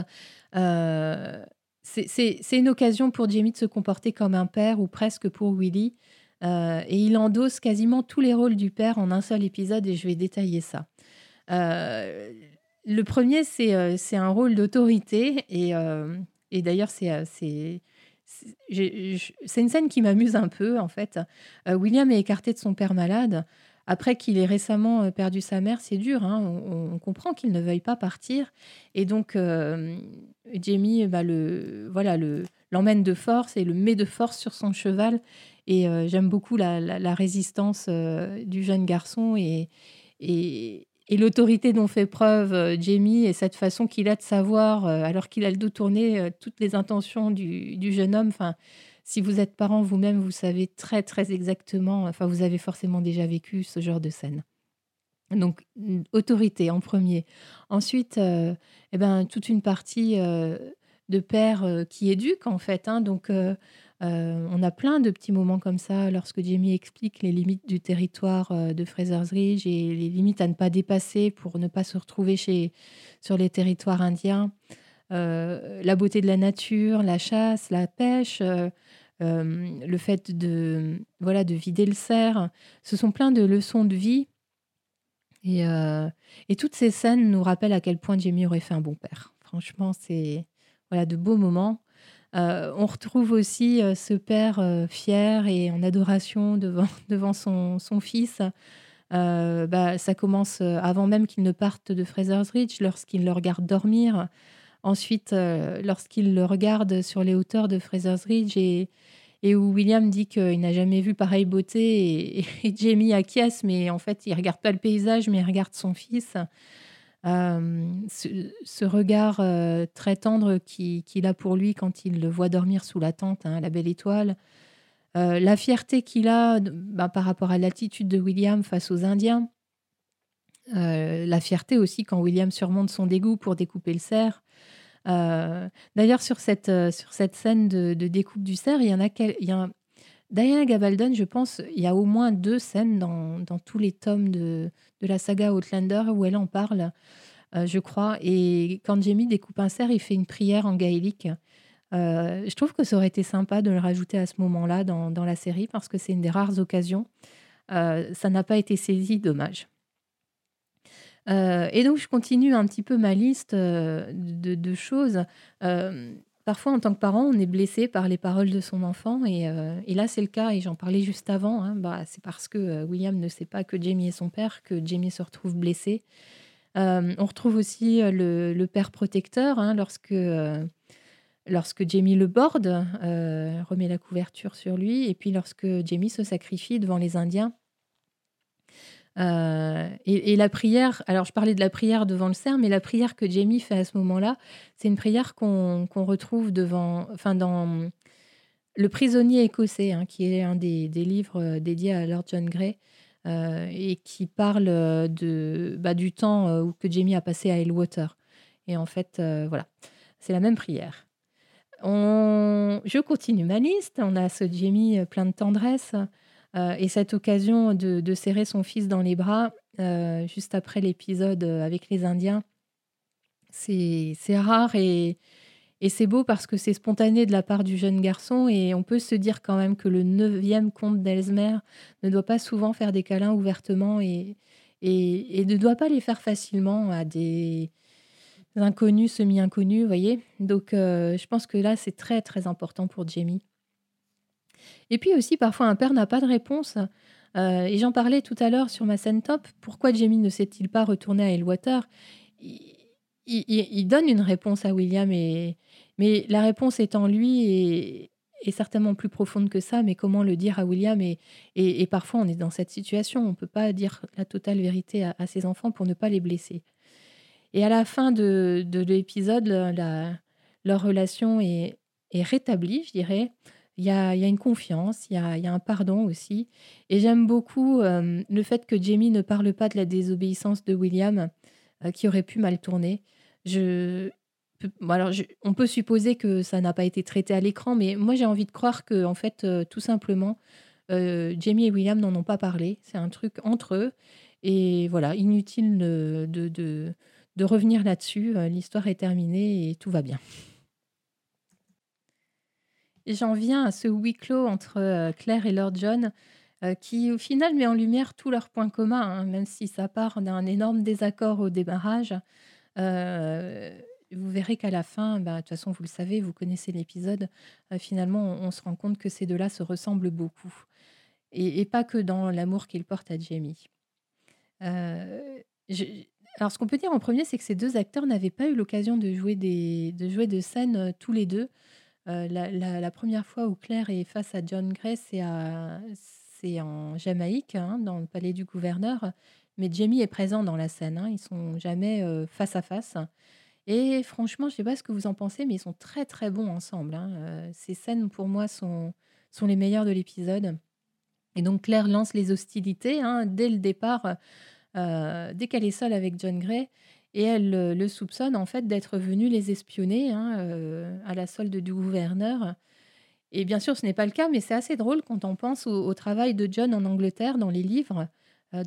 c'est une occasion pour Jamie de se comporter comme un père ou presque pour Willy. Euh, et il endosse quasiment tous les rôles du père en un seul épisode et je vais détailler ça. Euh, le premier, c'est euh, un rôle d'autorité et, et d'ailleurs, c'est c'est une scène qui m'amuse un peu en fait. William est écarté de son père malade. Après qu'il ait récemment perdu sa mère, c'est dur. Hein. On, comprend qu'il ne veuille pas partir. Et donc, Jamie bah, le, voilà, le, l'emmène de force et le met de force sur son cheval. Et j'aime beaucoup la, résistance du jeune garçon et, l'autorité dont fait preuve Jamie et cette façon qu'il a de savoir, alors qu'il a le dos tourné, toutes les intentions du, jeune homme. Enfin, si vous êtes parent vous-même, vous savez très très exactement, enfin vous avez forcément déjà vécu ce genre de scène. Donc autorité en premier. Ensuite, euh, eh ben, toute une partie euh, de pères euh, qui éduquent en fait. Hein. donc on a plein de petits moments comme ça lorsque Jamie explique les limites du territoire de Fraser's Ridge et les limites à ne pas dépasser pour ne pas se retrouver chez, sur les territoires indiens. la beauté de la nature, la chasse, la pêche, le fait de, voilà, de vider le cerf. Ce sont plein de leçons de vie. Et, et toutes ces scènes nous rappellent à quel point Jamie aurait fait un bon père. Franchement, c'est voilà, de beaux moments. On retrouve aussi ce père fier et en adoration devant, <laughs> devant son, son fils. bah, ça commence avant même qu'il ne parte de Fraser's Ridge, lorsqu'il le regarde dormir. Ensuite, lorsqu'il le regarde sur les hauteurs de Fraser's Ridge et, et où William dit qu'il n'a jamais vu pareille beauté et, <laughs> Jamie acquiesce, mais en fait, il regarde pas le paysage, mais il regarde son fils. Ce, regard très tendre qu'il a pour lui quand il le voit dormir sous la tente, hein, la belle étoile. La fierté qu'il a bah, par rapport à l'attitude de William face aux Indiens. la fierté aussi quand William surmonte son dégoût pour découper le cerf. D'ailleurs, sur cette, sur cette scène de, découpe du cerf, il y en a, quel, il y a Diana Gabaldon, je pense, il y a au moins deux scènes dans, tous les tomes de, la saga Outlander où elle en parle, euh, je crois. Et quand Jamie découpe un cerf, il fait une prière en gaélique. je trouve que ça aurait été sympa de le rajouter à ce moment-là dans, la série parce que c'est une des rares occasions. ça n'a pas été saisi, dommage. Euh, et donc, je continue un petit peu ma liste euh, de, choses. Euh, parfois, en tant que parent, on est blessé par les paroles de son enfant. Et, là, c'est le cas. Et j'en parlais juste avant. Hein. bah, c'est parce que William ne sait pas que Jamie est son père que Jamie se retrouve blessé. on retrouve aussi le, père protecteur hein, lorsque, lorsque Jamie le borde, remet la couverture sur lui. Et puis, lorsque Jamie se sacrifie devant les Indiens euh, et, la prière, alors je parlais de la prière devant le cerf, mais la prière que Jamie fait à ce moment-là, c'est une prière qu'on retrouve devant, enfin dans Le prisonnier écossais, hein, qui est un des, livres euh, dédiés à Lord John Gray. Euh, et qui parle de, bah, du temps que Jamie a passé à Elwater. Et en fait, voilà, c'est la même prière. On... Je continue ma liste. On a ce Jamie plein de tendresse. Euh, et cette occasion de, serrer son fils dans les bras, euh, juste après l'épisode euh, avec les Indiens, c'est rare et, c'est beau parce que c'est spontané de la part du jeune garçon et on peut se dire quand même que le neuvième comte d'Elsmer ne doit pas souvent faire des câlins ouvertement et, et, ne doit pas les faire facilement à des inconnus, semi-inconnus, vous voyez. Donc je pense que là, c'est très très important pour Jamie. Et puis aussi, parfois, un père n'a pas de réponse. Euh, et j'en parlais tout à l'heure sur ma scène top. Pourquoi Jamie ne s'est-il pas retourné à Elwater il, donne une réponse à William, et, mais la réponse est en lui et est certainement plus profonde que ça. Mais comment le dire à William? Et, et, parfois, on est dans cette situation. On ne peut pas dire la totale vérité à, ses enfants pour ne pas les blesser. Et à la fin de, de l'épisode, leur relation est, est rétablie, je dirais. Il y a, une confiance, il y a, un pardon aussi. Et j'aime beaucoup euh, le fait que Jamie ne parle pas de la désobéissance de William, euh, qui aurait pu mal tourner. Je, alors, on peut supposer que ça n'a pas été traité à l'écran, mais moi j'ai envie de croire que, en fait, euh, tout simplement, Jamie et William n'en ont pas parlé. C'est un truc entre eux. Et voilà, inutile de, de revenir là-dessus. L'histoire est terminée et tout va bien j'en viens à ce huis clos entre euh, Claire et Lord John, euh, qui au final met en lumière tous leurs points communs, hein, même si ça part d'un énorme désaccord au démarrage. Euh, vous verrez qu'à la fin, bah, de toute façon, vous le savez, vous connaissez l'épisode, finalement, on, se rend compte que ces deux-là se ressemblent beaucoup. Et, pas que dans l'amour qu'ils portent à Jamie. alors, ce qu'on peut dire en premier, c'est que ces deux acteurs n'avaient pas eu l'occasion de jouer de jouer de scènes tous les deux. La première fois où Claire est face à John Gray, c'est c'est en Jamaïque, hein, dans le palais du gouverneur, mais Jamie est présent dans la scène, hein. Ils sont jamais, face à face et franchement, je sais pas ce que vous en pensez, mais ils sont très, très bons ensemble, hein. ces scènes pour moi sont sont les meilleures de l'épisode et donc Claire lance les hostilités, dès le départ, dès qu'elle est seule avec John Gray et elle, le soupçonne en fait d'être venu les espionner, hein, à la solde du gouverneur. Et bien sûr, ce n'est pas le cas, mais c'est assez drôle quand on pense au travail de John en Angleterre dans les livres,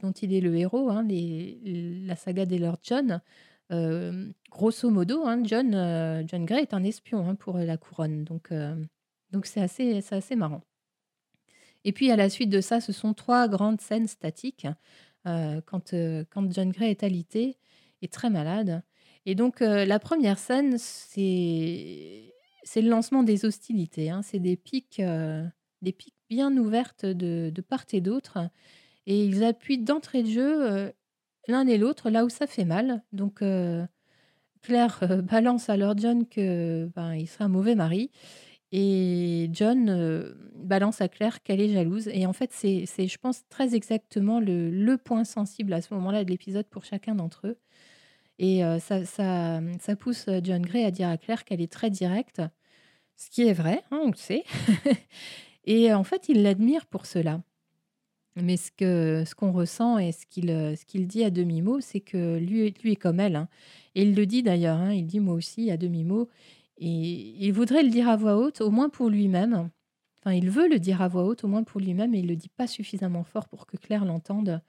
dont il est le héros, hein, la saga des Lord John. grosso modo, hein, John, John Grey est un espion, pour la couronne, donc donc c'est assez assez marrant. Et puis à la suite de ça, ce sont trois grandes scènes statiques, quand, quand John Grey est alité et très malade. Et donc la première scène, c'est le lancement des hostilités, hein. C'est des piques, des piques bien ouvertes de de part et d'autre. Et ils appuient d'entrée de jeu, l'un et l'autre là où ça fait mal. Donc Claire, <laughs> balance à Lord John que, ben, il serait un mauvais mari. Et John, balance à Claire qu'elle est jalouse. Et en fait, c'est je pense très exactement le le point sensible à ce moment-là de l'épisode pour chacun d'entre eux et ça ça, ça pousse, John Gray à dire à Claire qu'elle est très directe, ce qui est vrai, hein, on le sait <laughs> et en fait, il l'admire pour cela. Mais ce que ce qu'on ressent et ce qu'il, dit à demi-mot, c'est que lui lui est comme elle, hein et il le dit d'ailleurs, hein, il dit: «Moi aussi» à demi-mot et il voudrait le dire à voix haute, au moins pour lui-même. Enfin, il veut le dire à voix haute, au moins pour lui-même, et il le dit pas suffisamment fort pour que Claire l'entende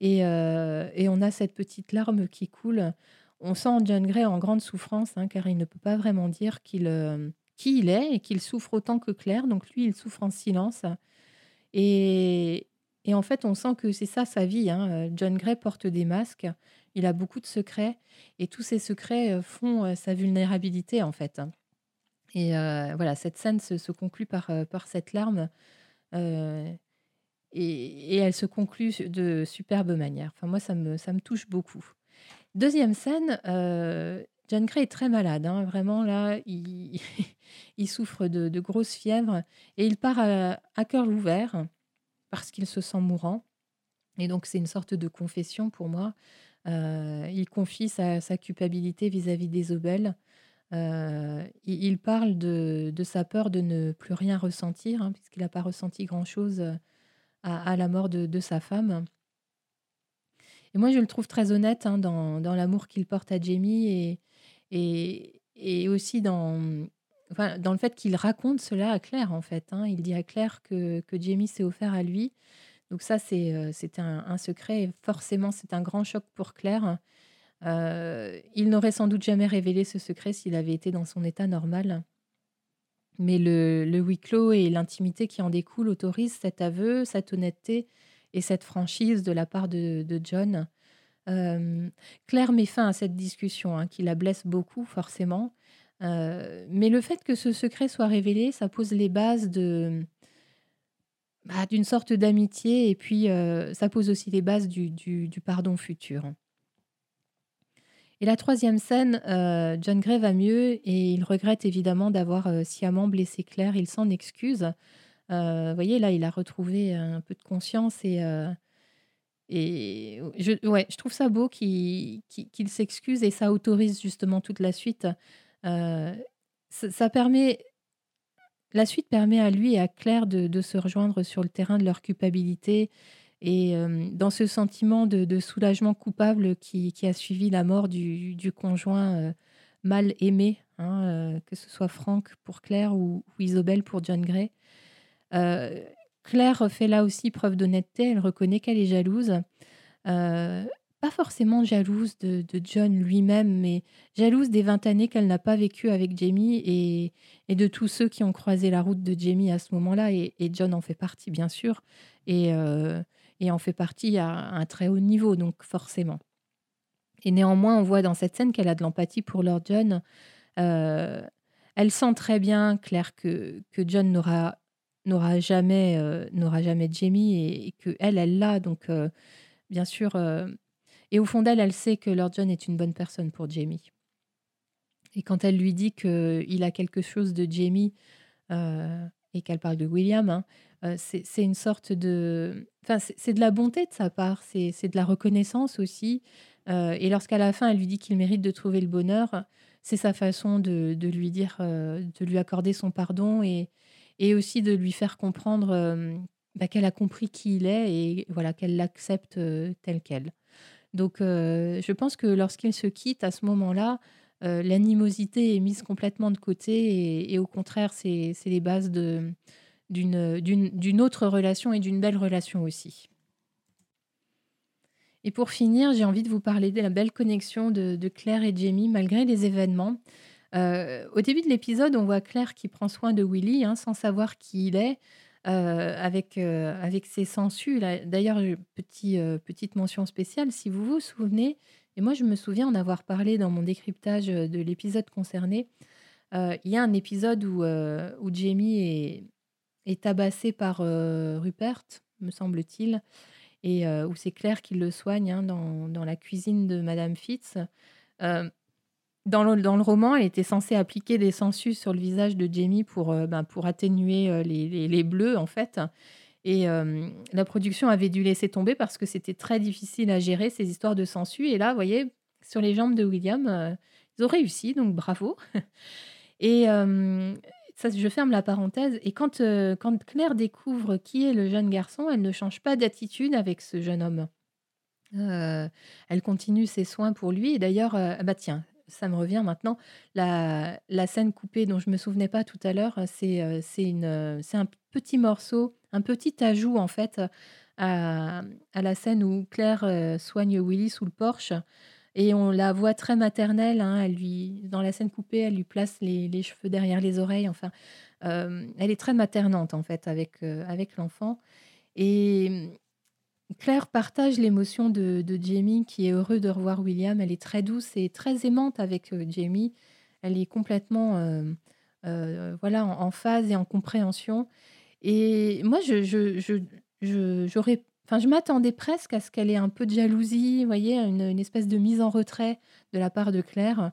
et et on a cette petite larme qui coule. On sent John Gray en grande souffrance, hein, car il ne peut pas vraiment dire qu'il, qui il est et qu'il souffre autant que Claire. Donc lui, il souffre en silence et en fait, on sent que c'est ça sa vie, hein. John Gray porte des masques, il a beaucoup de secrets et tous ces secrets, font, sa vulnérabilité, en fait, et voilà, cette scène se conclut par cette larme, et elle se conclut de superbe manière. Enfin moi, ça me ça me touche beaucoup. Deuxième scène, John Gray est très malade, hein, vraiment là, il <laughs> il souffre de de grosses fièvres et il part à cœur ouvert parce qu'il se sent mourant et donc c'est une sorte de confession pour moi. il confie sa sa culpabilité vis-à-vis d'Isobel. Heu, il il parle de de sa peur de ne plus rien ressentir, hein, puisqu'il n'a pas ressenti grand-chose, à la mort de sa femme et moi, je le trouve très honnête, hein, dans l'amour qu'il porte à Jamie et aussi dans, le fait qu'il raconte cela à Claire, en fait, hein. Il dit à Claire que Jamie s'est offert à lui. Donc ça, c'était un un secret et forcément, c'est un grand choc pour Claire. Heu, il n'aurait sans doute jamais révélé ce secret s'il avait été dans son état normal. Mais le le huis clos et l'intimité qui en découle autorisent cet aveu, cette honnêteté et cette franchise de la part de John. Hem, Claire met fin à cette discussion, hein, qui la blesse beaucoup forcément. Heu, mais le fait que ce secret soit révélé, ça pose les bases bah, d'une sorte d'amitié et puis, heu, ça pose aussi les bases du du pardon futur. Et la troisième scène, heu, John Gray va mieux et il regrette évidemment d'avoir, heu, sciemment blessé Claire. Il s'en excuse. Heu, vous voyez, là, il a retrouvé un peu de conscience et je trouve ça beau qu'il s'excuse et ça autorise justement toute la suite. Ça permet la suite permet à lui et à Claire de se rejoindre sur le terrain de leur culpabilité et hem, dans ce sentiment de soulagement coupable qui a suivi la mort du conjoint, heu, mal aimé, hein, heu, que ce soit Frank pour Claire ou ou Isobel pour John Gray. Claire fait là aussi preuve d'honnêteté, elle reconnaît qu'elle est jalouse. Pas forcément jalouse de John lui-même, mais jalouse des 20 années qu'elle n'a pas vécues avec Jamie et de tous ceux qui ont croisé la route de Jamie à ce moment-là et et John en fait partie bien sûr et et en fait partie à un très haut niveau donc forcément. Et néanmoins, on voit dans cette scène qu'elle a de l'empathie pour Lord John. Heu, elle sent très bien, Claire, que que John n'aura n'aura jamais, heu, n'aura jamais Jamie et et qu'elle, elle l'a donc heu, bien sûr, heu et au fond d'elle, elle sait que Lord John est une bonne personne pour Jamie. Et quand elle lui dit qu'il a quelque chose de Jamie euh, et qu'elle parle de William, hein, euh, c'est une sorte de... Enfin, c'est de la bonté de sa part, c'est de la reconnaissance aussi. Euh, et lorsqu'à la fin, elle lui dit qu'il mérite de trouver le bonheur, c'est sa façon de, de, lui dire, de lui accorder son pardon et, et aussi de lui faire comprendre bah, qu'elle a compris qui il est et voilà qu'elle l'accepte tel quel. Donc, je pense que lorsqu'ils se quittent à ce moment-là, euh, l'animosité est mise complètement de côté et, au contraire, c'est les bases d'une autre relation et d'une belle relation aussi. Et pour finir, j'ai envie de vous parler de la belle connexion de, Claire et Jamie malgré les événements. Euh, au début de l'épisode, on voit Claire qui prend soin de Willy hein, sans savoir qui il est, euh, avec, avec ses sangsues. D'ailleurs, petit, petite mention spéciale, si vous vous souvenez, et moi, je me souviens en avoir parlé dans mon décryptage de l'épisode concerné. Euh, il y a un épisode où, euh, où Jamie est, est tabassé par euh, Rupert, me semble-t-il, et où c'est Claire qui le soigne hein, dans, dans, la cuisine de Madame Fitz. Dans le, dans le, roman, elle était censée appliquer des sangsues sur le visage de Jamie pour, ben, pour atténuer les, les, bleus, en fait. Et la production avait dû laisser tomber parce que c'était très difficile à gérer ces histoires de sensu. Et là, vous voyez, sur les jambes de William, ils ont réussi, donc bravo. <laughs> Et ça, je ferme la parenthèse. Et quand, quand Claire découvre qui est le jeune garçon, elle ne change pas d'attitude avec ce jeune homme. elle continue ses soins pour lui. Et d'ailleurs, bah tiens, ça me revient maintenant. La, la, scène coupée dont je me souvenais pas tout à l'heure, c'est un petit morceau un petit ajout en fait à, la scène où Claire euh, soigne Willy sous le porche. Et on la voit très maternelle. Hein, elle lui, dans la scène coupée, elle lui place les, cheveux derrière les oreilles. Enfin, euh, elle est très maternante en fait avec, euh, avec l'enfant. Et Claire partage l'émotion de, Jamie qui est heureux de revoir William. Elle est très douce et très aimante avec Jamie. Elle est complètement voilà, en, phase et en compréhension. Et moi, je, je, je, enfin, je m'attendais presque à ce qu'elle ait un peu de jalousie, voyez, une, espèce de mise en retrait de la part de Claire,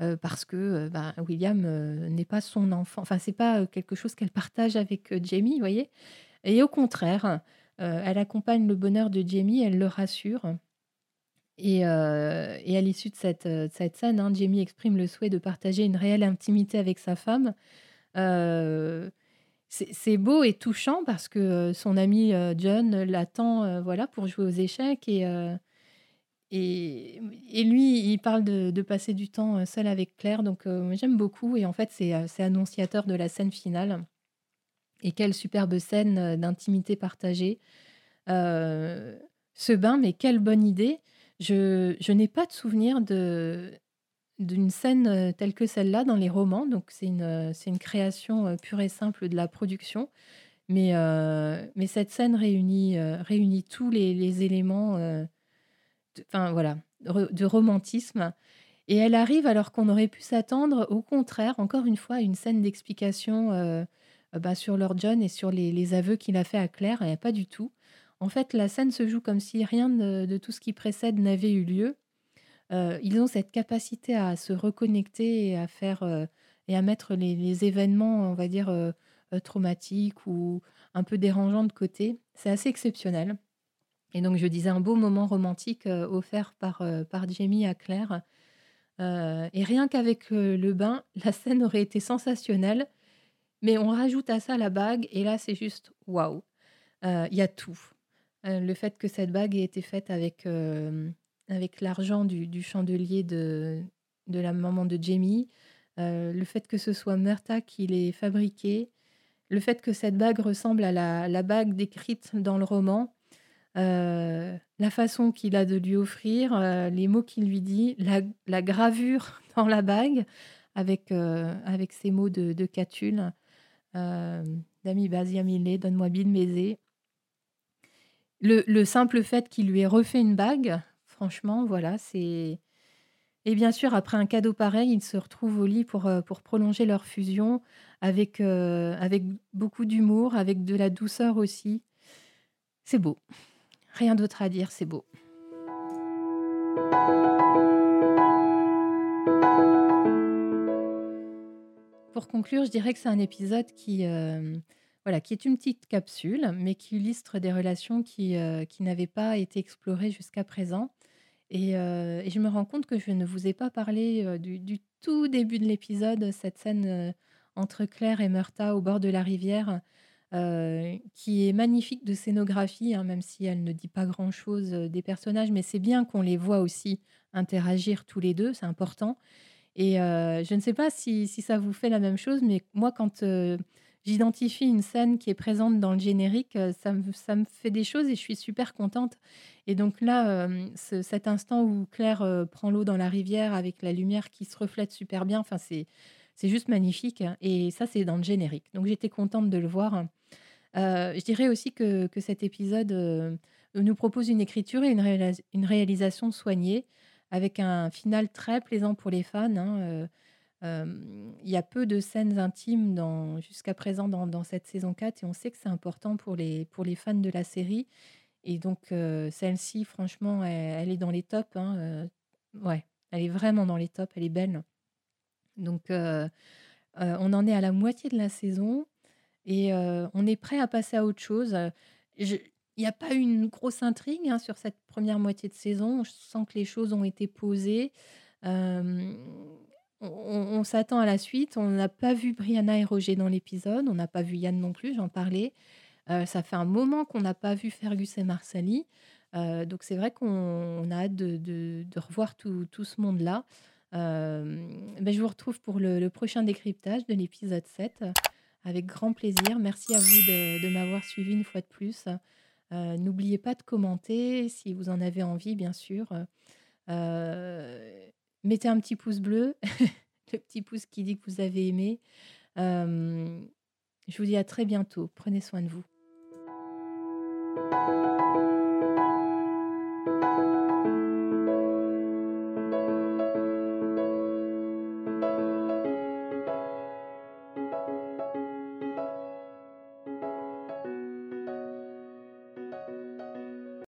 euh, parce que euh, bah, William euh, n'est pas son enfant. Enfin, c'est pas quelque chose qu'elle partage avec Jamie, vous voyez. Et au contraire, elle accompagne le bonheur de Jamie, elle le rassure. Et, et à l'issue de cette, cette scène, hein, Jamie exprime le souhait de partager une réelle intimité avec sa femme. Euh, c'est beau et touchant parce que son ami John l'attend voilà, pour jouer aux échecs et, et, et, lui, il parle de, passer du temps seul avec Claire. Donc, j'aime beaucoup. Et en fait, c'est annonciateur de la scène finale. Et quelle superbe scène d'intimité partagée. ce bain, mais quelle bonne idée. Je, je n'ai pas de souvenir de, d'une scène telle que celle-là dans les romans. Donc c'est une, c'est une création pure et simple de la production. Mais, mais cette scène réunit, réunit tous les, éléments enfin, voilà, de romantisme. Et elle arrive alors qu'on aurait pu s'attendre, au contraire, encore une fois, à une scène d'explication bah, sur Lord John et sur les, aveux qu'il a fait à Claire. Et pas du tout. En fait, la scène se joue comme si rien de tout ce qui précède n'avait eu lieu. Euh, ils ont cette capacité à se reconnecter et à faire euh, et à mettre les, événements, on va dire, euh, traumatiques ou un peu dérangeants de côté. C'est assez exceptionnel. Et donc, je disais un beau moment romantique offert par, par Jamie à Claire. et rien qu'avec le bain, <laughs> la scène aurait été sensationnelle. Mais on rajoute à ça la bague, et là, c'est juste waouh! Il y a tout. le fait que cette bague ait été faite avec avec l'argent du, chandelier de, de la maman de Jamie, euh, le fait que ce soit Murta qui l'ait fabriqué, le fait que cette bague ressemble à la, bague décrite dans le roman, euh, la façon qu'il a de lui offrir, euh, les mots qu'il lui dit, la, gravure <laughs> dans la bague avec, avec ces mots de, Catulle. Dami Baziamile, donne-moi bien baiser. Le, le simple fait qu'il lui ait refait une bague, Franchement, voilà, c'est et bien sûr, après un cadeau pareil, ils se retrouvent au lit pour, euh, prolonger leur fusion avec, euh, avec beaucoup d'humour, avec de la douceur aussi. C'est beau. Rien d'autre à dire, c'est beau. pour conclure, je dirais que c'est un épisode qui, voilà, qui est une petite capsule, mais qui illustre des relations qui n'avaient pas été explorées jusqu'à présent. Et, je me rends compte que je ne vous ai pas parlé du, tout début de l'épisode, cette scène entre Claire et Murta au bord de la rivière, qui est magnifique de scénographie, hein, même si elle ne dit pas grand-chose des personnages, mais c'est bien qu'on les voit aussi interagir tous les deux, c'est important. Et je ne sais pas si, ça vous fait la même chose, mais moi, quand j'identifie une scène qui est présente dans le générique, ça me, ça me fait des choses et je suis super contente. Et donc là, cet instant où Claire prend l'eau dans la rivière avec la lumière qui se reflète super bien, enfin c'est juste magnifique. Et ça, c'est dans le générique. Donc j'étais contente de le voir. je dirais aussi que, cet épisode nous propose une écriture et une, une réalisation soignée avec un final très plaisant pour les fans. Hein, il y a peu de scènes intimes jusqu'à présent dans, cette saison 4 et on sait que c'est important pour les, pour les fans de la série. Et donc, celle-ci, franchement, elle, est dans les tops. Hein, ouais, elle est vraiment dans les tops, elle est belle. Donc, on en est à la moitié de la saison et on est prêt à passer à autre chose. il n'y a pas une grosse intrigue hein, sur cette première moitié de saison. Je sens que les choses ont été posées on, s'attend à la suite. On n'a pas vu Brianna et Roger dans l'épisode. On n'a pas vu Yann non plus, j'en parlais. Euh, ça fait un moment qu'on n'a pas vu Fergus et Marsali. Euh, donc c'est vrai qu'on a hâte de, revoir tout, ce monde-là. Euh, ben, je vous retrouve pour le, prochain décryptage de l'épisode 7 avec grand plaisir. Merci à vous de, de m'avoir suivi une fois de plus. N'oubliez pas de commenter si vous en avez envie, bien sûr mettez un petit pouce bleu, <laughs> le petit pouce qui dit que vous avez aimé. je vous dis à très bientôt. Prenez soin de vous.